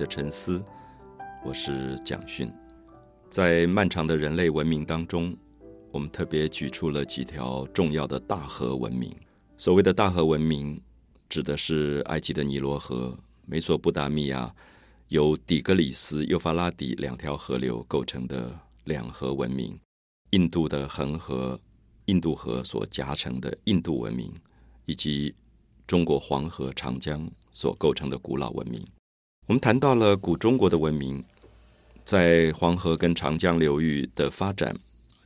的沉思，我是蒋勋。在漫长的人类文明当中，我们特别举出了几条重要的大河文明。所谓的大河文明，指的是埃及的尼罗河、美索不达米亚由底格里斯、幼发拉底两条河流构成的两河文明，印度的恒河、印度河所夹成的印度文明，以及中国黄河、长江。所构成的古老文明，我们谈到了古中国的文明，在黄河跟长江流域的发展。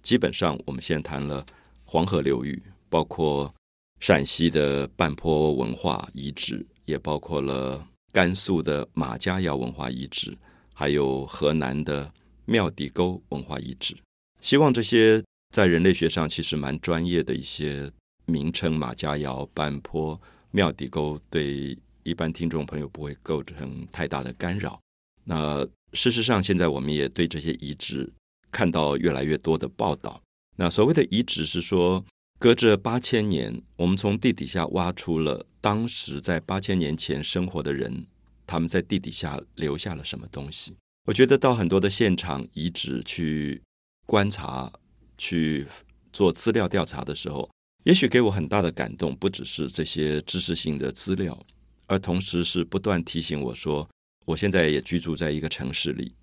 基本上，我们先谈了黄河流域，包括陕西的半坡文化遗址，也包括了甘肃的马家窑文化遗址，还有河南的庙底沟文化遗址。希望这些在人类学上其实蛮专业的一些名称，马家窑、半坡、庙底沟，对。一般听众朋友不会构成太大的干扰。那事实上，现在我们也对这些遗址看到越来越多的报道。那所谓的遗址是说，隔着八千年，我们从地底下挖出了当时在八千年前生活的人，他们在地底下留下了什么东西。我觉得到很多的现场遗址去观察、去做资料调查的时候，也许给我很大的感动，不只是这些知识性的资料。而同时是不断提醒我说，我现在也居住在一个城市里，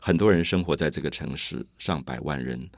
很多人生活在这个城市，上百万人，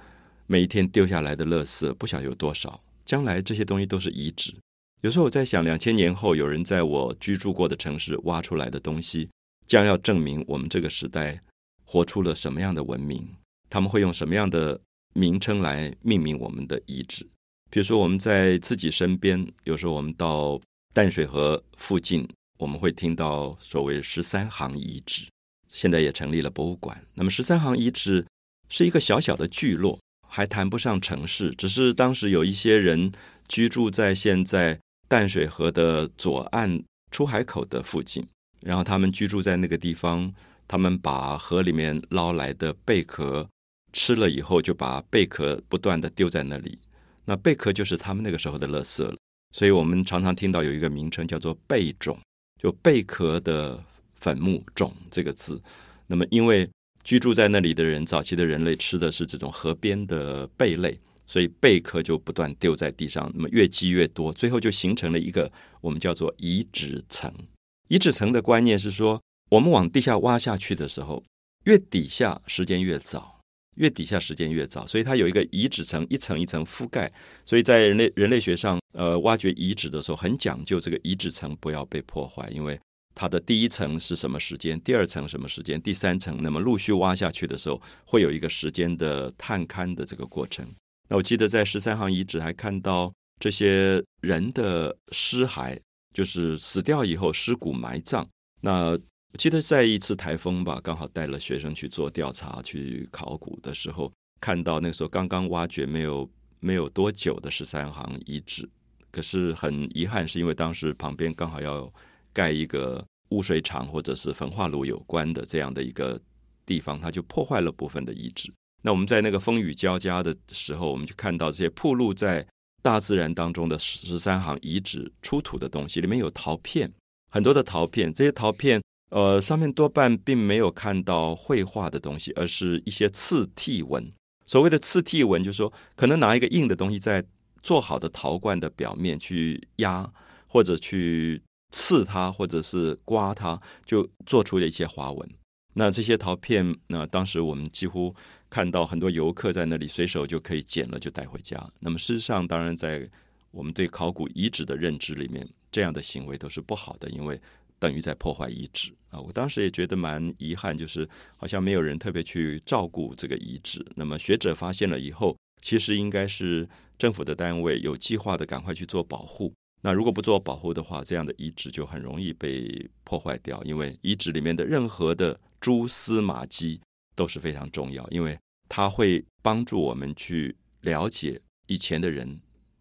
每一天丢下来的垃圾不晓有多少。将来这些东西都是遗址。有时候我在想，两千年后有人在我居住过的城市挖出来的东西，将要证明我们这个时代活出了什么样的文明？他们会用什么样的名称来命名我们的遗址？比如说，我们在自己身边，有时候我们到。淡水河附近，我们会听到所谓十三行遗址，现在也成立了博物馆。那么十三行遗址是一个小小的聚落，还谈不上城市，只是当时有一些人居住在现在淡水河的左岸出海口的附近，然后他们居住在那个地方，他们把河里面捞来的贝壳吃了以后，就把贝壳不断的丢在那里，那贝壳就是他们那个时候的垃圾了。所以我们常常听到有一个名称叫做“贝种”，就贝壳的坟墓“种”这个字。那么，因为居住在那里的人，早期的人类吃的是这种河边的贝类，所以贝壳就不断丢在地上，那么越积越多，最后就形成了一个我们叫做遗址层。遗址层的观念是说，我们往地下挖下去的时候，越底下时间越早。越底下时间越早，所以它有一个遗址层，一层一层覆盖。所以在人类人类学上，呃，挖掘遗址的时候很讲究这个遗址层不要被破坏，因为它的第一层是什么时间，第二层什么时间，第三层，那么陆续挖下去的时候，会有一个时间的探勘的这个过程。那我记得在十三行遗址还看到这些人的尸骸，就是死掉以后尸骨埋葬。那我记得在一次台风吧，刚好带了学生去做调查、去考古的时候，看到那个时候刚刚挖掘没有没有多久的十三行遗址，可是很遗憾，是因为当时旁边刚好要盖一个污水厂或者是焚化炉有关的这样的一个地方，它就破坏了部分的遗址。那我们在那个风雨交加的时候，我们就看到这些铺露在大自然当中的十三行遗址出土的东西，里面有陶片，很多的陶片，这些陶片。呃，上面多半并没有看到绘画的东西，而是一些刺剔纹。所谓的刺剔纹，就是说可能拿一个硬的东西在做好的陶罐的表面去压，或者去刺它，或者是刮它，就做出了一些花纹。那这些陶片，那当时我们几乎看到很多游客在那里随手就可以捡了就带回家。那么事实上，当然在我们对考古遗址的认知里面，这样的行为都是不好的，因为。等于在破坏遗址啊！我当时也觉得蛮遗憾，就是好像没有人特别去照顾这个遗址。那么学者发现了以后，其实应该是政府的单位有计划的赶快去做保护。那如果不做保护的话，这样的遗址就很容易被破坏掉。因为遗址里面的任何的蛛丝马迹都是非常重要，因为它会帮助我们去了解以前的人，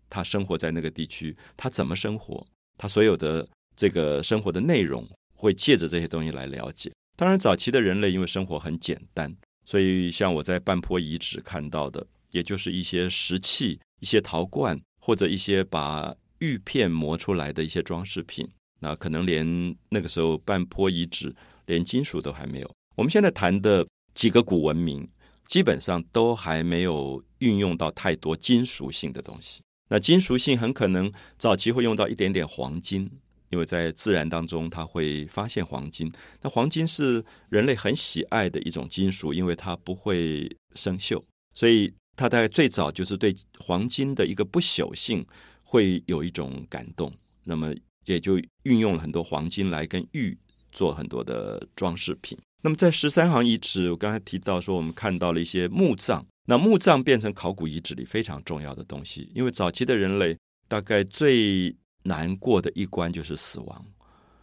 他生活在那个地区，他怎么生活，他所有的。这个生活的内容会借着这些东西来了解。当然，早期的人类因为生活很简单，所以像我在半坡遗址看到的，也就是一些石器、一些陶罐，或者一些把玉片磨出来的一些装饰品。那可能连那个时候半坡遗址连金属都还没有。我们现在谈的几个古文明，基本上都还没有运用到太多金属性的东西。那金属性很可能早期会用到一点点黄金，因为在自然当中它会发现黄金。那黄金是人类很喜爱的一种金属，因为它不会生锈，所以它在最早就是对黄金的一个不朽性会有一种感动。那么也就运用了很多黄金来跟玉做很多的装饰品。那么在十三行遗址，我刚才提到说，我们看到了一些墓葬。那墓葬变成考古遗址里非常重要的东西，因为早期的人类大概最难过的一关就是死亡，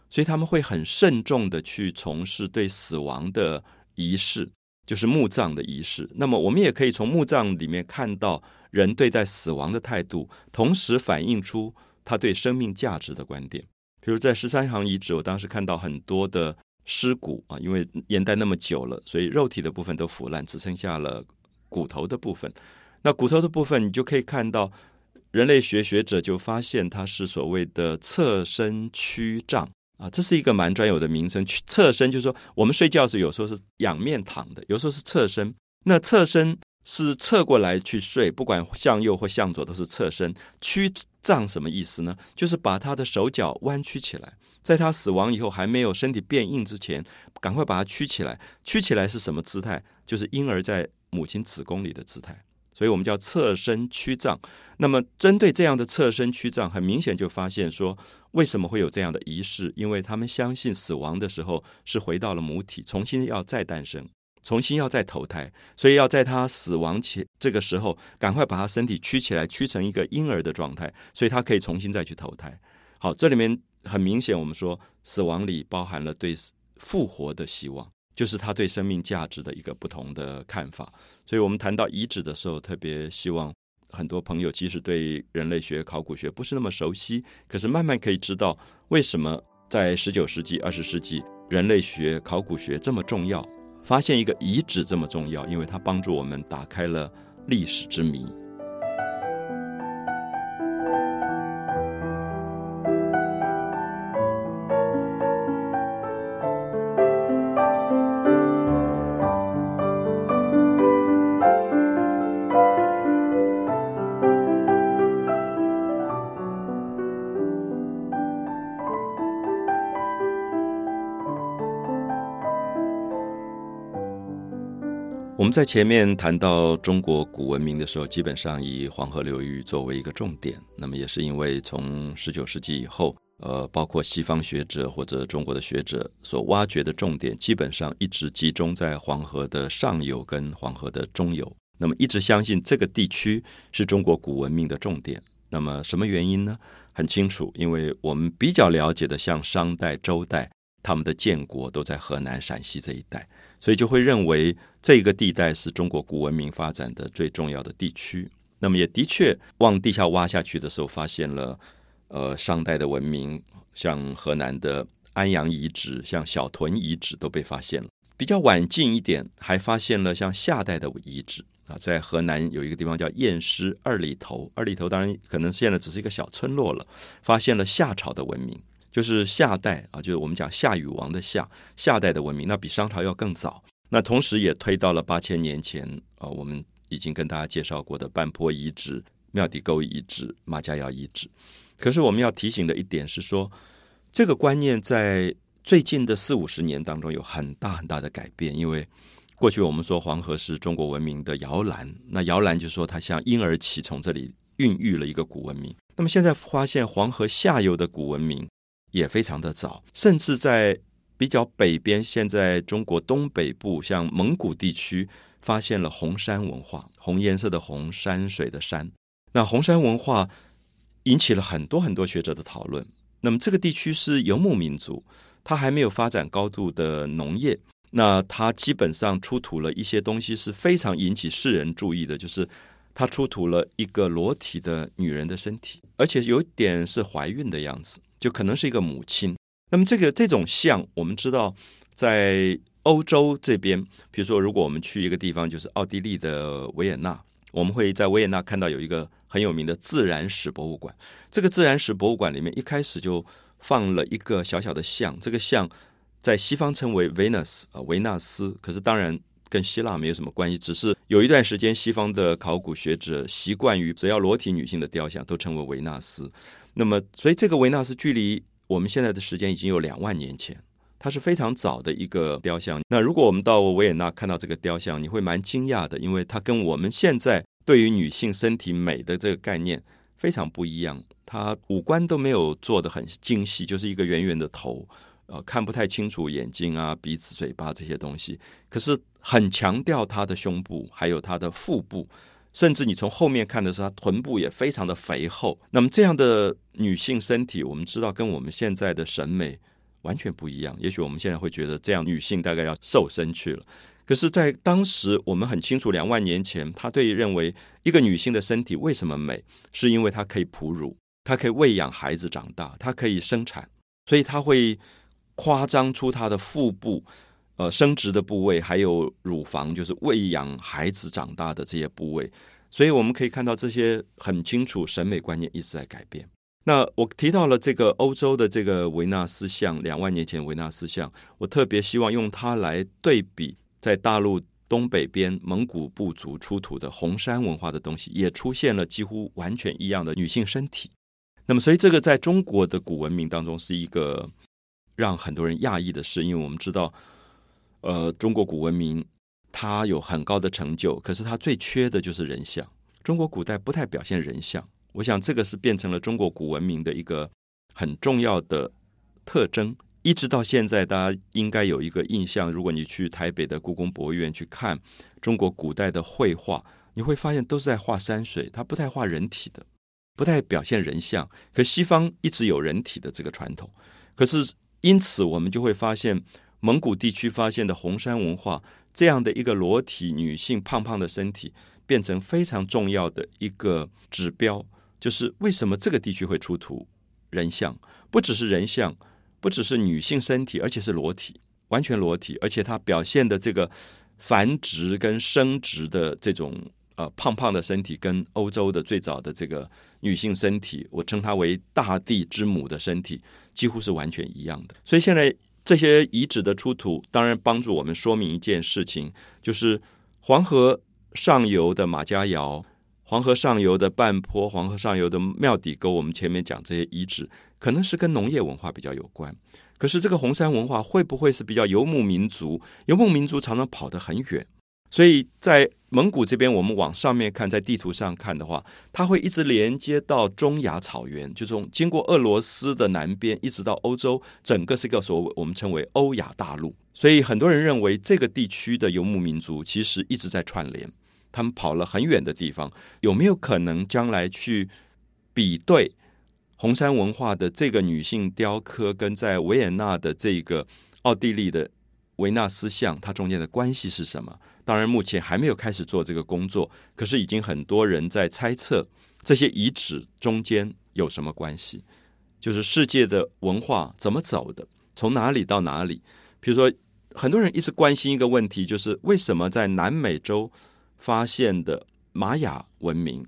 所以他们会很慎重的去从事对死亡的仪式，就是墓葬的仪式。那么我们也可以从墓葬里面看到人对待死亡的态度，同时反映出他对生命价值的观点。比如在十三行遗址，我当时看到很多的尸骨啊，因为年代那么久了，所以肉体的部分都腐烂，只剩下了。骨头的部分，那骨头的部分，你就可以看到，人类学学者就发现它是所谓的侧身屈杖啊，这是一个蛮专有的名称。侧身就是说，我们睡觉时有时候是仰面躺的，有时候是侧身。那侧身是侧过来去睡，不管向右或向左都是侧身。屈杖什么意思呢？就是把他的手脚弯曲起来，在他死亡以后还没有身体变硬之前，赶快把它屈起来。屈起来是什么姿态？就是婴儿在。母亲子宫里的姿态，所以我们叫侧身屈葬。那么，针对这样的侧身屈葬，很明显就发现说，为什么会有这样的仪式？因为他们相信死亡的时候是回到了母体，重新要再诞生，重新要再投胎，所以要在他死亡前这个时候，赶快把他身体屈起来，屈成一个婴儿的状态，所以他可以重新再去投胎。好，这里面很明显，我们说死亡里包含了对复活的希望。就是他对生命价值的一个不同的看法，所以我们谈到遗址的时候，特别希望很多朋友即使对人类学、考古学不是那么熟悉，可是慢慢可以知道为什么在十九世纪、二十世纪，人类学、考古学这么重要，发现一个遗址这么重要，因为它帮助我们打开了历史之谜。我们在前面谈到中国古文明的时候，基本上以黄河流域作为一个重点。那么也是因为从十九世纪以后，呃，包括西方学者或者中国的学者所挖掘的重点，基本上一直集中在黄河的上游跟黄河的中游。那么一直相信这个地区是中国古文明的重点。那么什么原因呢？很清楚，因为我们比较了解的，像商代、周代，他们的建国都在河南、陕西这一带。所以就会认为这个地带是中国古文明发展的最重要的地区。那么也的确往地下挖下去的时候，发现了呃商代的文明，像河南的安阳遗址、像小屯遗址都被发现了。比较晚近一点，还发现了像夏代的遗址啊，在河南有一个地方叫偃师二里头，二里头当然可能现在只是一个小村落了，发现了夏朝的文明。就是夏代啊，就是我们讲夏禹王的夏，夏代的文明，那比商朝要更早。那同时也推到了八千年前啊，我们已经跟大家介绍过的半坡遗址、庙底沟遗址、马家窑遗址。可是我们要提醒的一点是说，这个观念在最近的四五十年当中有很大很大的改变。因为过去我们说黄河是中国文明的摇篮，那摇篮就说它像婴儿起从这里孕育了一个古文明。那么现在发现黄河下游的古文明。也非常的早，甚至在比较北边，现在中国东北部，像蒙古地区，发现了红山文化，红颜色的红，山水的山。那红山文化引起了很多很多学者的讨论。那么这个地区是游牧民族，它还没有发展高度的农业，那它基本上出土了一些东西是非常引起世人注意的，就是它出土了一个裸体的女人的身体，而且有点是怀孕的样子。就可能是一个母亲。那么这个这种像，我们知道在欧洲这边，比如说，如果我们去一个地方，就是奥地利的维也纳，我们会在维也纳看到有一个很有名的自然史博物馆。这个自然史博物馆里面一开始就放了一个小小的像，这个像在西方称为 Venus 啊维纳斯，可是当然跟希腊没有什么关系，只是有一段时间西方的考古学者习惯于只要裸体女性的雕像都称为维纳斯。那么，所以这个维纳斯距离我们现在的时间已经有两万年前，它是非常早的一个雕像。那如果我们到维也纳看到这个雕像，你会蛮惊讶的，因为它跟我们现在对于女性身体美的这个概念非常不一样。它五官都没有做的很精细，就是一个圆圆的头，呃，看不太清楚眼睛啊、鼻子、嘴巴这些东西。可是很强调她的胸部，还有她的腹部。甚至你从后面看的时候，她臀部也非常的肥厚。那么这样的女性身体，我们知道跟我们现在的审美完全不一样。也许我们现在会觉得这样女性大概要瘦身去了。可是，在当时我们很清楚，两万年前，他对认为一个女性的身体为什么美，是因为她可以哺乳，她可以喂养孩子长大，她可以生产，所以她会夸张出她的腹部。呃，生殖的部位，还有乳房，就是喂养孩子长大的这些部位，所以我们可以看到这些很清楚，审美观念一直在改变。那我提到了这个欧洲的这个维纳斯像，两万年前维纳斯像，我特别希望用它来对比在大陆东北边蒙古部族出土的红山文化的东西，也出现了几乎完全一样的女性身体。那么，所以这个在中国的古文明当中是一个让很多人讶异的事，因为我们知道。呃，中国古文明它有很高的成就，可是它最缺的就是人像。中国古代不太表现人像，我想这个是变成了中国古文明的一个很重要的特征。一直到现在，大家应该有一个印象：如果你去台北的故宫博物院去看中国古代的绘画，你会发现都是在画山水，它不太画人体的，不太表现人像。可西方一直有人体的这个传统，可是因此我们就会发现。蒙古地区发现的红山文化，这样的一个裸体女性胖胖的身体，变成非常重要的一个指标。就是为什么这个地区会出土人像？不只是人像，不只是女性身体，而且是裸体，完全裸体，而且它表现的这个繁殖跟生殖的这种呃胖胖的身体，跟欧洲的最早的这个女性身体，我称它为大地之母的身体，几乎是完全一样的。所以现在。这些遗址的出土，当然帮助我们说明一件事情，就是黄河上游的马家窑、黄河上游的半坡、黄河上游的庙底沟，我们前面讲这些遗址，可能是跟农业文化比较有关。可是这个红山文化会不会是比较游牧民族？游牧民族常常跑得很远。所以在蒙古这边，我们往上面看，在地图上看的话，它会一直连接到中亚草原，就从经过俄罗斯的南边，一直到欧洲，整个是一个所谓我们称为欧亚大陆。所以很多人认为这个地区的游牧民族其实一直在串联，他们跑了很远的地方，有没有可能将来去比对红山文化的这个女性雕刻，跟在维也纳的这个奥地利的？维纳斯像，它中间的关系是什么？当然，目前还没有开始做这个工作，可是已经很多人在猜测这些遗址中间有什么关系，就是世界的文化怎么走的，从哪里到哪里？比如说，很多人一直关心一个问题，就是为什么在南美洲发现的玛雅文明，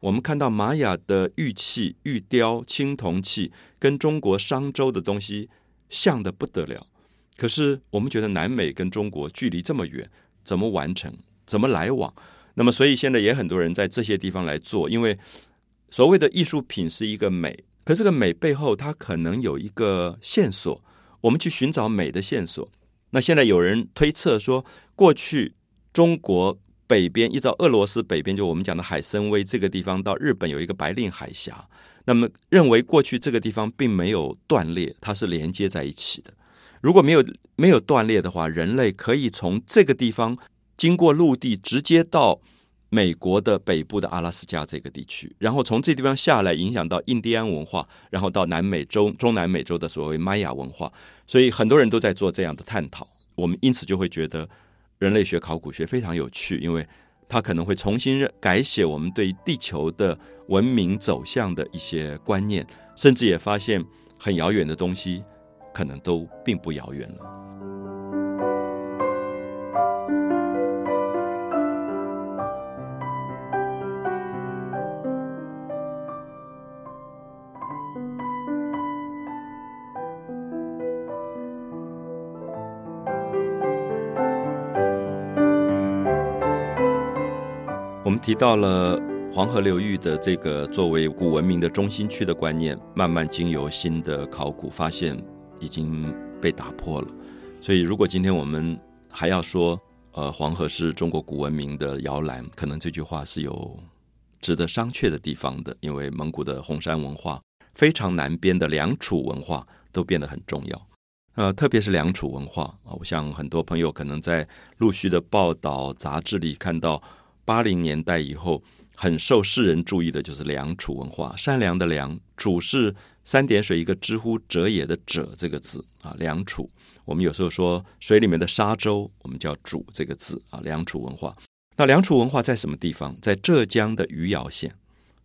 我们看到玛雅的玉器、玉雕、青铜器，跟中国商周的东西像的不得了。可是我们觉得南美跟中国距离这么远，怎么完成？怎么来往？那么，所以现在也很多人在这些地方来做，因为所谓的艺术品是一个美，可这个美背后它可能有一个线索，我们去寻找美的线索。那现在有人推测说，过去中国北边一直到俄罗斯北边，就我们讲的海参崴这个地方到日本有一个白令海峡，那么认为过去这个地方并没有断裂，它是连接在一起的。如果没有没有断裂的话，人类可以从这个地方经过陆地，直接到美国的北部的阿拉斯加这个地区，然后从这地方下来，影响到印第安文化，然后到南美洲、中南美洲的所谓玛雅文化。所以很多人都在做这样的探讨。我们因此就会觉得人类学、考古学非常有趣，因为它可能会重新改写我们对地球的文明走向的一些观念，甚至也发现很遥远的东西。可能都并不遥远了。提到了黄河流域的这个作为古文明的中心区的观念，慢慢经由新的考古发现已经被打破了。所以，如果今天我们还要说，呃，黄河是中国古文明的摇篮，可能这句话是有值得商榷的地方的，因为蒙古的红山文化、非常南边的良渚文化都变得很重要。呃，特别是良渚文化啊，我想很多朋友可能在陆续的报道、杂志里看到，八零年代以后很受世人注意的就是良渚文化。善良的良，渚是三点水一个知乎者也的者这个字啊，良渚。我们有时候说水里面的沙洲，我们叫渚这个字啊，良渚文化。那良渚文化在什么地方？在浙江的余姚县。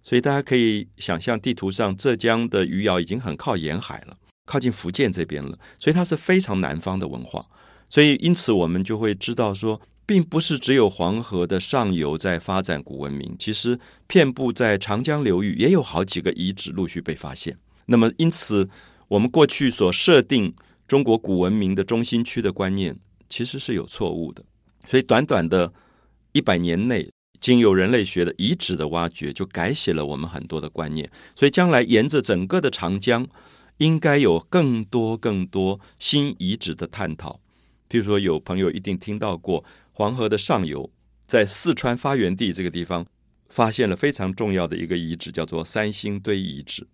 所以大家可以想象，地图上浙江的余姚已经很靠沿海了。靠近福建这边了，所以它是非常南方的文化，所以因此我们就会知道说，并不是只有黄河的上游在发展古文明，其实遍布在长江流域也有好几个遗址陆续被发现。那么因此，我们过去所设定中国古文明的中心区的观念，其实是有错误的。所以短短的一百年内，经由人类学的遗址的挖掘，就改写了我们很多的观念。所以将来沿着整个的长江。应该有更多更多新遗址的探讨，譬如说，有朋友一定听到过黄河的上游，在四川发源地这个地方，发现了非常重要的一个遗址，叫做三星堆遗址。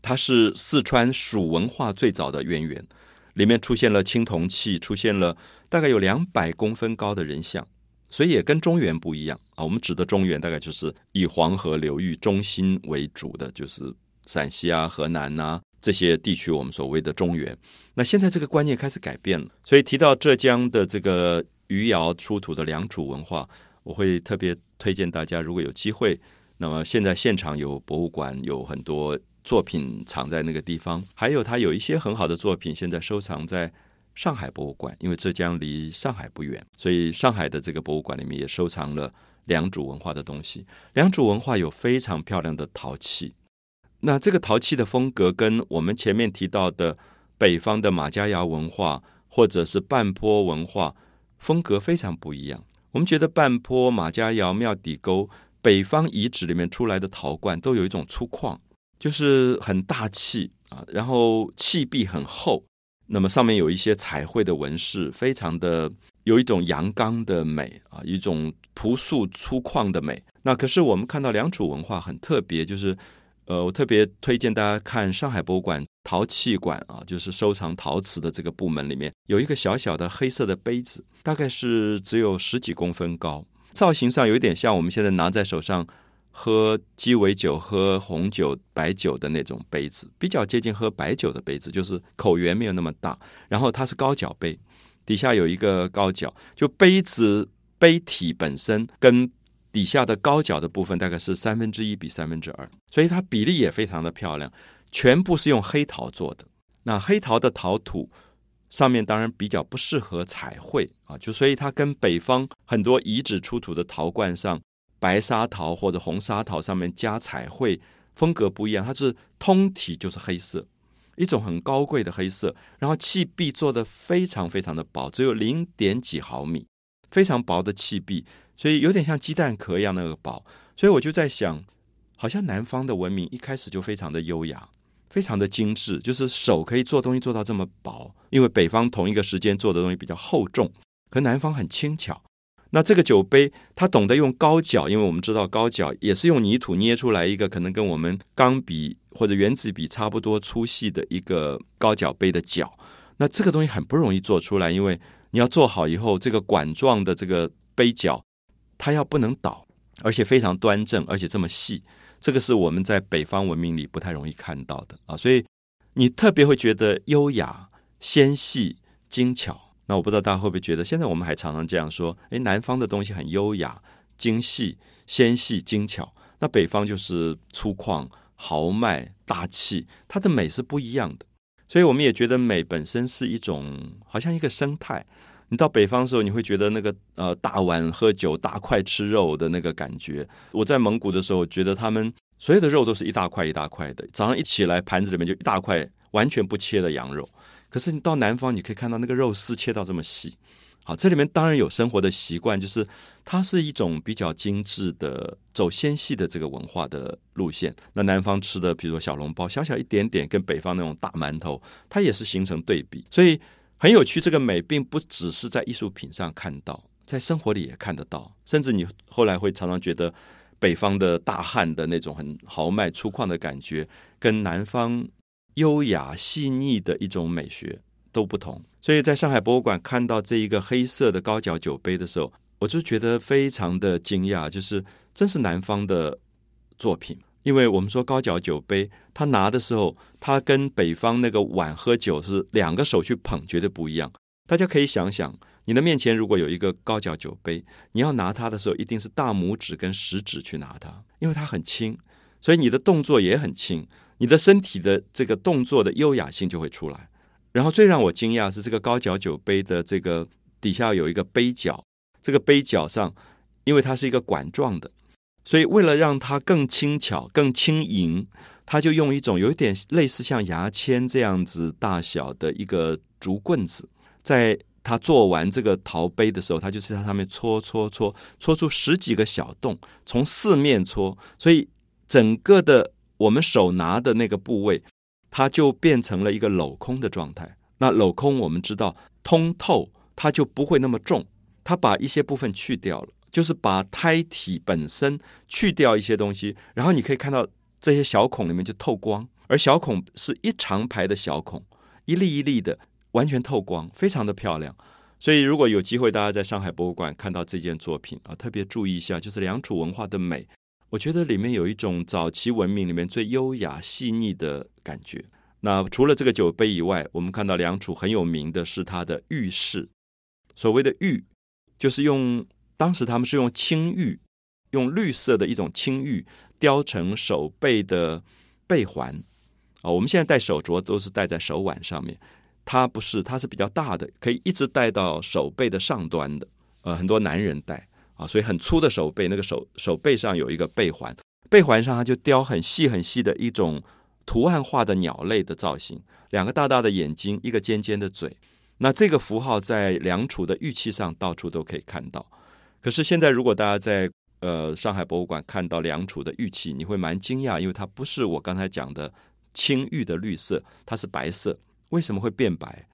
它是四川蜀文化最早的渊源，里面出现了青铜器，出现了大概有两百公分高的人像，所以也跟中原不一样啊。我们指的中原，大概就是以黄河流域中心为主的，就是陕西啊、河南呐。这些地区，我们所谓的中原，那现在这个观念开始改变了。所以提到浙江的这个余姚出土的良渚文化，我会特别推荐大家，如果有机会，那么现在现场有博物馆，有很多作品藏在那个地方，还有他有一些很好的作品，现在收藏在上海博物馆，因为浙江离上海不远，所以上海的这个博物馆里面也收藏了良渚文化的东西。良渚文化有非常漂亮的陶器。那这个陶器的风格跟我们前面提到的北方的马家窑文化或者是半坡文化风格非常不一样。我们觉得半坡、马家窑、庙底沟北方遗址里面出来的陶罐都有一种粗犷，就是很大气啊，然后器壁很厚，那么上面有一些彩绘的纹饰，非常的有一种阳刚的美啊，一种朴素粗犷的美。那可是我们看到良渚文化很特别，就是。呃，我特别推荐大家看上海博物馆陶器馆啊，就是收藏陶瓷的这个部门里面有一个小小的黑色的杯子，大概是只有十几公分高，造型上有点像我们现在拿在手上喝鸡尾酒、喝红酒、白酒的那种杯子，比较接近喝白酒的杯子，就是口圆没有那么大，然后它是高脚杯，底下有一个高脚，就杯子杯体本身跟。底下的高脚的部分大概是三分之一比三分之二，所以它比例也非常的漂亮，全部是用黑陶做的。那黑陶的陶土上面当然比较不适合彩绘啊，就所以它跟北方很多遗址出土的陶罐上白砂陶或者红砂陶上面加彩绘风格不一样，它是通体就是黑色，一种很高贵的黑色，然后器壁做的非常非常的薄，只有零点几毫米，非常薄的器壁。所以有点像鸡蛋壳一样那个薄，所以我就在想，好像南方的文明一开始就非常的优雅，非常的精致，就是手可以做东西做到这么薄。因为北方同一个时间做的东西比较厚重，可南方很轻巧。那这个酒杯，它懂得用高脚，因为我们知道高脚也是用泥土捏出来一个可能跟我们钢笔或者圆子笔差不多粗细的一个高脚杯的脚。那这个东西很不容易做出来，因为你要做好以后，这个管状的这个杯脚。它要不能倒，而且非常端正，而且这么细，这个是我们在北方文明里不太容易看到的啊。所以你特别会觉得优雅、纤细、精巧。那我不知道大家会不会觉得，现在我们还常常这样说：诶，南方的东西很优雅、精细、纤细、精巧，那北方就是粗犷、豪迈、大气，它的美是不一样的。所以我们也觉得美本身是一种，好像一个生态。你到北方的时候，你会觉得那个呃大碗喝酒、大块吃肉的那个感觉。我在蒙古的时候，觉得他们所有的肉都是一大块一大块的，早上一起来盘子里面就一大块完全不切的羊肉。可是你到南方，你可以看到那个肉丝切到这么细，好，这里面当然有生活的习惯，就是它是一种比较精致的走纤细的这个文化的路线。那南方吃的，比如说小笼包，小小一点点，跟北方那种大馒头，它也是形成对比。所以很有趣，这个美并不只是在艺术品上看到，在生活里也看得到。甚至你后来会常常觉得，北方的大汉的那种很豪迈粗犷的感觉，跟南方优雅细腻的一种美学。都不同，所以在上海博物馆看到这一个黑色的高脚酒杯的时候，我就觉得非常的惊讶，就是真是南方的作品。因为我们说高脚酒杯，他拿的时候，他跟北方那个碗喝酒是两个手去捧，绝对不一样。大家可以想想，你的面前如果有一个高脚酒杯，你要拿它的时候，一定是大拇指跟食指去拿它，因为它很轻，所以你的动作也很轻，你的身体的这个动作的优雅性就会出来。然后最让我惊讶是这个高脚酒杯的这个底下有一个杯角，这个杯角上，因为它是一个管状的，所以为了让它更轻巧、更轻盈，他就用一种有点类似像牙签这样子大小的一个竹棍子，在他做完这个陶杯的时候，他就是在上面戳戳戳，戳出十几个小洞，从四面戳，所以整个的我们手拿的那个部位。它就变成了一个镂空的状态。那镂空，我们知道通透，它就不会那么重。它把一些部分去掉了，就是把胎体本身去掉一些东西。然后你可以看到这些小孔里面就透光，而小孔是一长排的小孔，一粒一粒的，完全透光，非常的漂亮。所以如果有机会，大家在上海博物馆看到这件作品啊，特别注意一下，就是良渚文化的美。我觉得里面有一种早期文明里面最优雅细腻的感觉。那除了这个酒杯以外，我们看到良渚很有名的是它的玉饰。所谓的玉，就是用当时他们是用青玉，用绿色的一种青玉雕成手背的背环。啊，我们现在戴手镯都是戴在手腕上面，它不是，它是比较大的，可以一直戴到手背的上端的。呃，很多男人戴。啊，所以很粗的手背，那个手手背上有一个背环，背环上它就雕很细很细的一种图案化的鸟类的造型，两个大大的眼睛，一个尖尖的嘴。那这个符号在梁楚的玉器上到处都可以看到。可是现在如果大家在呃上海博物馆看到良渚的玉器，你会蛮惊讶，因为它不是我刚才讲的青玉的绿色，它是白色。为什么会变白？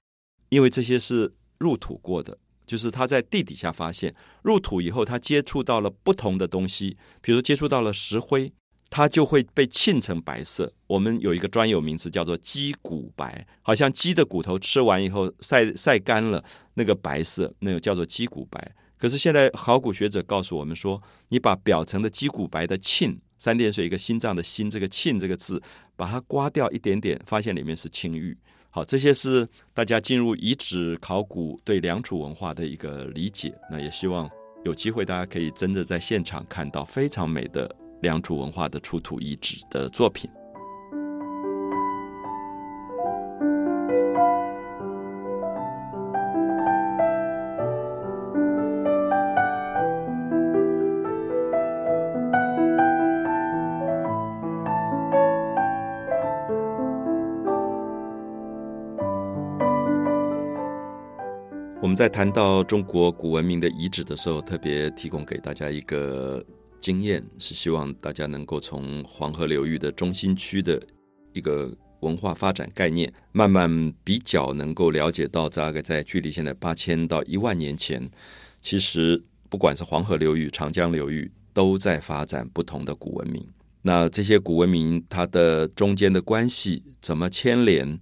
因为这些是入土过的。就是他在地底下发现入土以后，他接触到了不同的东西，比如接触到了石灰，它就会被沁成白色。我们有一个专有名词叫做鸡骨白，好像鸡的骨头吃完以后晒晒干了那个白色，那个叫做鸡骨白。可是现在考古学者告诉我们说，你把表层的鸡骨白的沁，三点水一个心脏的心，这个沁这个字，把它刮掉一点点，发现里面是青玉。好，这些是大家进入遗址考古对良渚文化的一个理解。那也希望有机会大家可以真的在现场看到非常美的良渚文化的出土遗址的作品。在谈到中国古文明的遗址的时候，特别提供给大家一个经验，是希望大家能够从黄河流域的中心区的一个文化发展概念，慢慢比较能够了解到，大概在距离现在八千到一万年前，其实不管是黄河流域、长江流域，都在发展不同的古文明。那这些古文明它的中间的关系怎么牵连，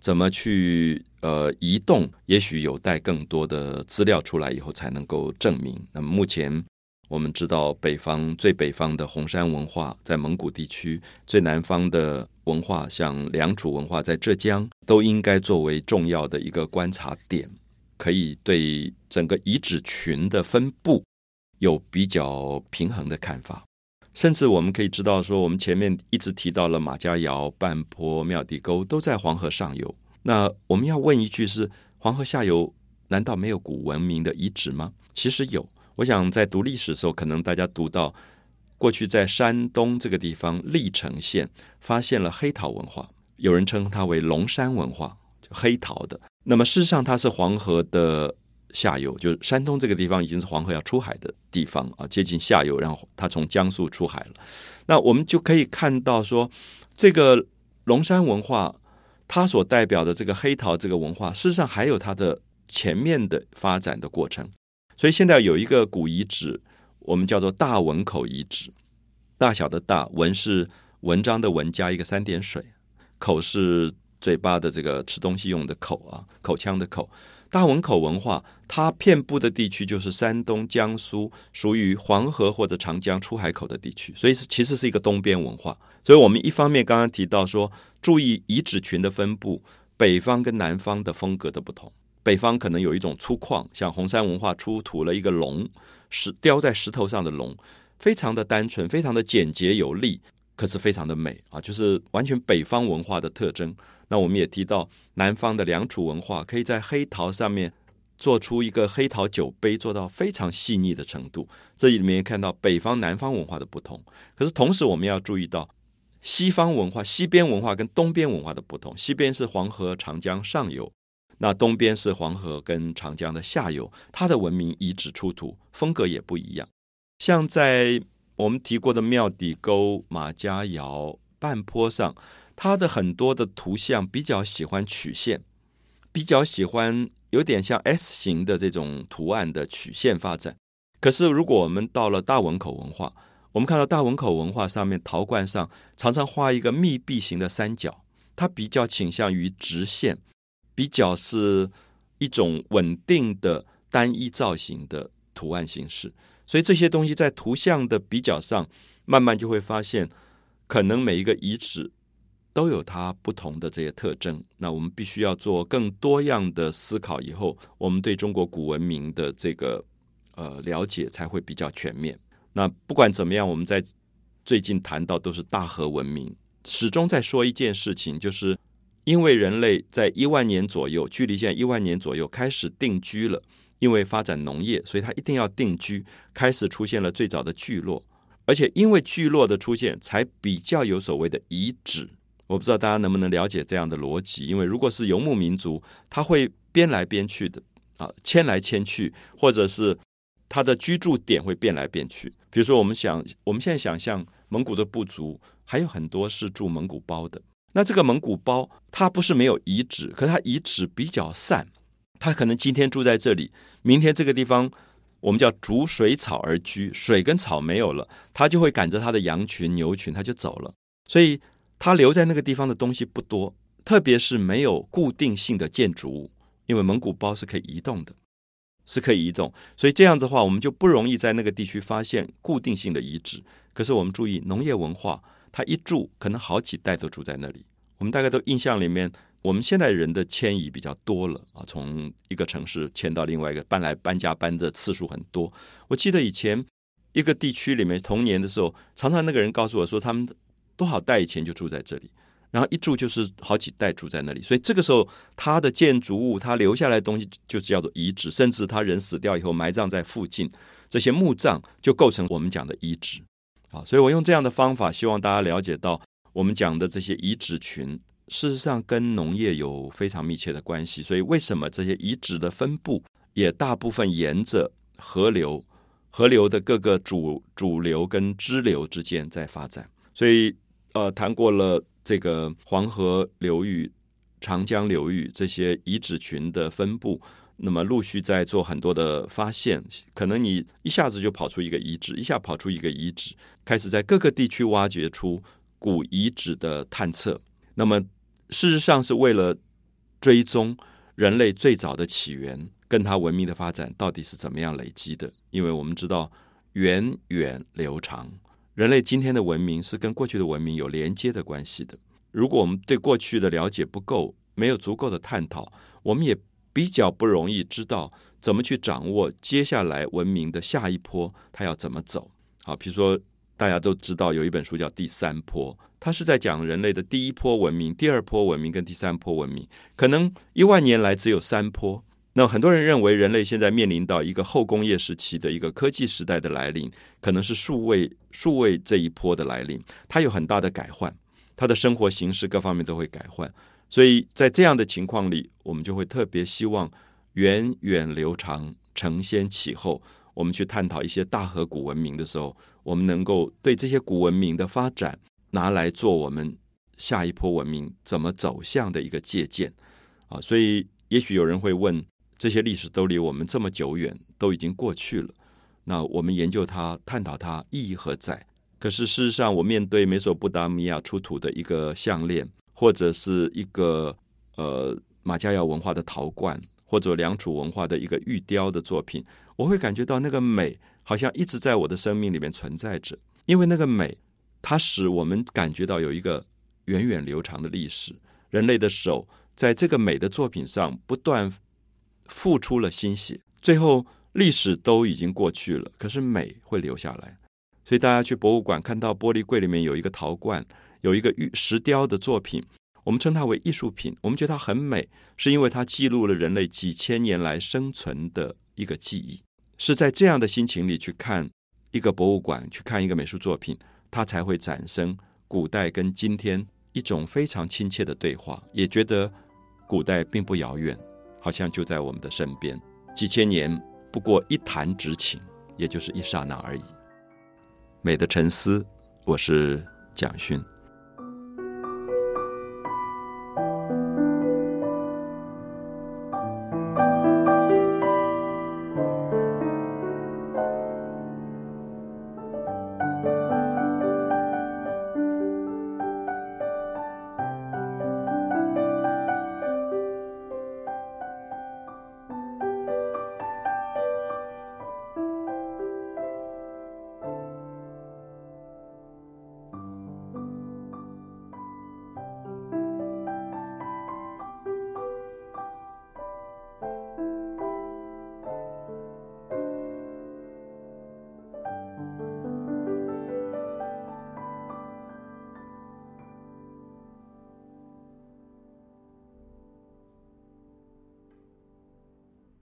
怎么去？呃，移动也许有待更多的资料出来以后才能够证明。那么目前我们知道，北方最北方的红山文化在蒙古地区，最南方的文化像良渚文化在浙江，都应该作为重要的一个观察点，可以对整个遗址群的分布有比较平衡的看法。甚至我们可以知道说，我们前面一直提到了马家窑、半坡、庙底沟都在黄河上游。那我们要问一句：是黄河下游难道没有古文明的遗址吗？其实有。我想在读历史的时候，可能大家读到过去在山东这个地方历城县发现了黑陶文化，有人称它为龙山文化，就黑陶的。那么事实上它是黄河的下游，就是山东这个地方已经是黄河要出海的地方啊，接近下游，然后它从江苏出海了。那我们就可以看到说，这个龙山文化它所代表的这个黑陶这个文化，事实上还有它的前面的发展的过程。所以现在有一个古遗址，我们叫做大文口遗址。大小的大文是文章的文加一个三点水，口是嘴巴的这个吃东西用的口啊，口腔的口。大汶口文化，它遍布的地区就是山东、江苏，属于黄河或者长江出海口的地区，所以是其实是一个东边文化。所以我们一方面刚刚提到说，注意遗址群的分布，北方跟南方的风格的不同。北方可能有一种粗犷，像红山文化出土了一个龙，石雕在石头上的龙，非常的单纯，非常的简洁有力，可是非常的美啊，就是完全北方文化的特征。那我们也提到南方的良渚文化，可以在黑陶上面做出一个黑陶酒杯，做到非常细腻的程度。这里面看到北方南方文化的不同，可是同时我们要注意到西方文化、西边文化跟东边文化的不同。西边是黄河、长江上游，那东边是黄河跟长江的下游，它的文明遗址出土风格也不一样。像在我们提过的庙底沟、马家窑、半坡上。它的很多的图像比较喜欢曲线，比较喜欢有点像 S 型的这种图案的曲线发展。可是如果我们到了大汶口文化，我们看到大汶口文化上面陶罐上常常画一个密闭型的三角，它比较倾向于直线，比较是一种稳定的单一造型的图案形式。所以这些东西在图像的比较上，慢慢就会发现，可能每一个遗址。都有它不同的这些特征，那我们必须要做更多样的思考，以后我们对中国古文明的这个呃了解才会比较全面。那不管怎么样，我们在最近谈到都是大河文明，始终在说一件事情，就是因为人类在一万年左右，距离现在一万年左右开始定居了，因为发展农业，所以它一定要定居，开始出现了最早的聚落，而且因为聚落的出现，才比较有所谓的遗址。我不知道大家能不能了解这样的逻辑，因为如果是游牧民族，他会编来编去的啊，迁来迁去，或者是他的居住点会变来变去。比如说，我们想，我们现在想象蒙古的部族还有很多是住蒙古包的，那这个蒙古包它不是没有遗址，可它遗址比较散，它可能今天住在这里，明天这个地方我们叫逐水草而居，水跟草没有了，他就会赶着他的羊群、牛群，他就走了，所以。他留在那个地方的东西不多，特别是没有固定性的建筑物，因为蒙古包是可以移动的，是可以移动，所以这样子的话，我们就不容易在那个地区发现固定性的遗址。可是我们注意，农业文化，它一住可能好几代都住在那里。我们大概都印象里面，我们现在人的迁移比较多了啊，从一个城市迁到另外一个，搬来搬家搬的次数很多。我记得以前一个地区里面，童年的时候，常常那个人告诉我说，他们。多少代以前就住在这里，然后一住就是好几代住在那里，所以这个时候他的建筑物，他留下来的东西就叫做遗址，甚至他人死掉以后埋葬在附近，这些墓葬就构成我们讲的遗址。好，所以我用这样的方法，希望大家了解到我们讲的这些遗址群，事实上跟农业有非常密切的关系。所以为什么这些遗址的分布也大部分沿着河流，河流的各个主主流跟支流之间在发展，所以。呃，谈过了这个黄河流域、长江流域这些遗址群的分布，那么陆续在做很多的发现。可能你一下子就跑出一个遗址，一下跑出一个遗址，开始在各个地区挖掘出古遗址的探测。那么事实上是为了追踪人类最早的起源，跟它文明的发展到底是怎么样累积的。因为我们知道源远流长。人类今天的文明是跟过去的文明有连接的关系的。如果我们对过去的了解不够，没有足够的探讨，我们也比较不容易知道怎么去掌握接下来文明的下一波它要怎么走。好，比如说大家都知道有一本书叫《第三波》，它是在讲人类的第一波文明、第二波文明跟第三波文明，可能一万年来只有三波。那很多人认为，人类现在面临到一个后工业时期的一个科技时代的来临，可能是数位数位这一波的来临，它有很大的改换，它的生活形式各方面都会改换。所以在这样的情况里，我们就会特别希望源远流长，承先启后。我们去探讨一些大河古文明的时候，我们能够对这些古文明的发展拿来做我们下一波文明怎么走向的一个借鉴啊。所以，也许有人会问：这些历史都离我们这么久远，都已经过去了，那我们研究它、探讨它意义何在？可是事实上，我面对美索不达米亚出土的一个项链，或者是一个呃马加亚文化的陶罐。或者良渚文化的一个玉雕的作品，我会感觉到那个美好像一直在我的生命里面存在着，因为那个美，它使我们感觉到有一个源远流长的历史。人类的手在这个美的作品上不断付出了心血，最后历史都已经过去了，可是美会留下来。所以大家去博物馆看到玻璃柜里面有一个陶罐，有一个玉石雕的作品。我们称它为艺术品，我们觉得它很美，是因为它记录了人类几千年来生存的一个记忆。是在这样的心情里去看一个博物馆，去看一个美术作品，它才会产生古代跟今天一种非常亲切的对话，也觉得古代并不遥远，好像就在我们的身边。几千年不过一弹指顷，也就是一刹那而已。美的沉思，我是蒋勋。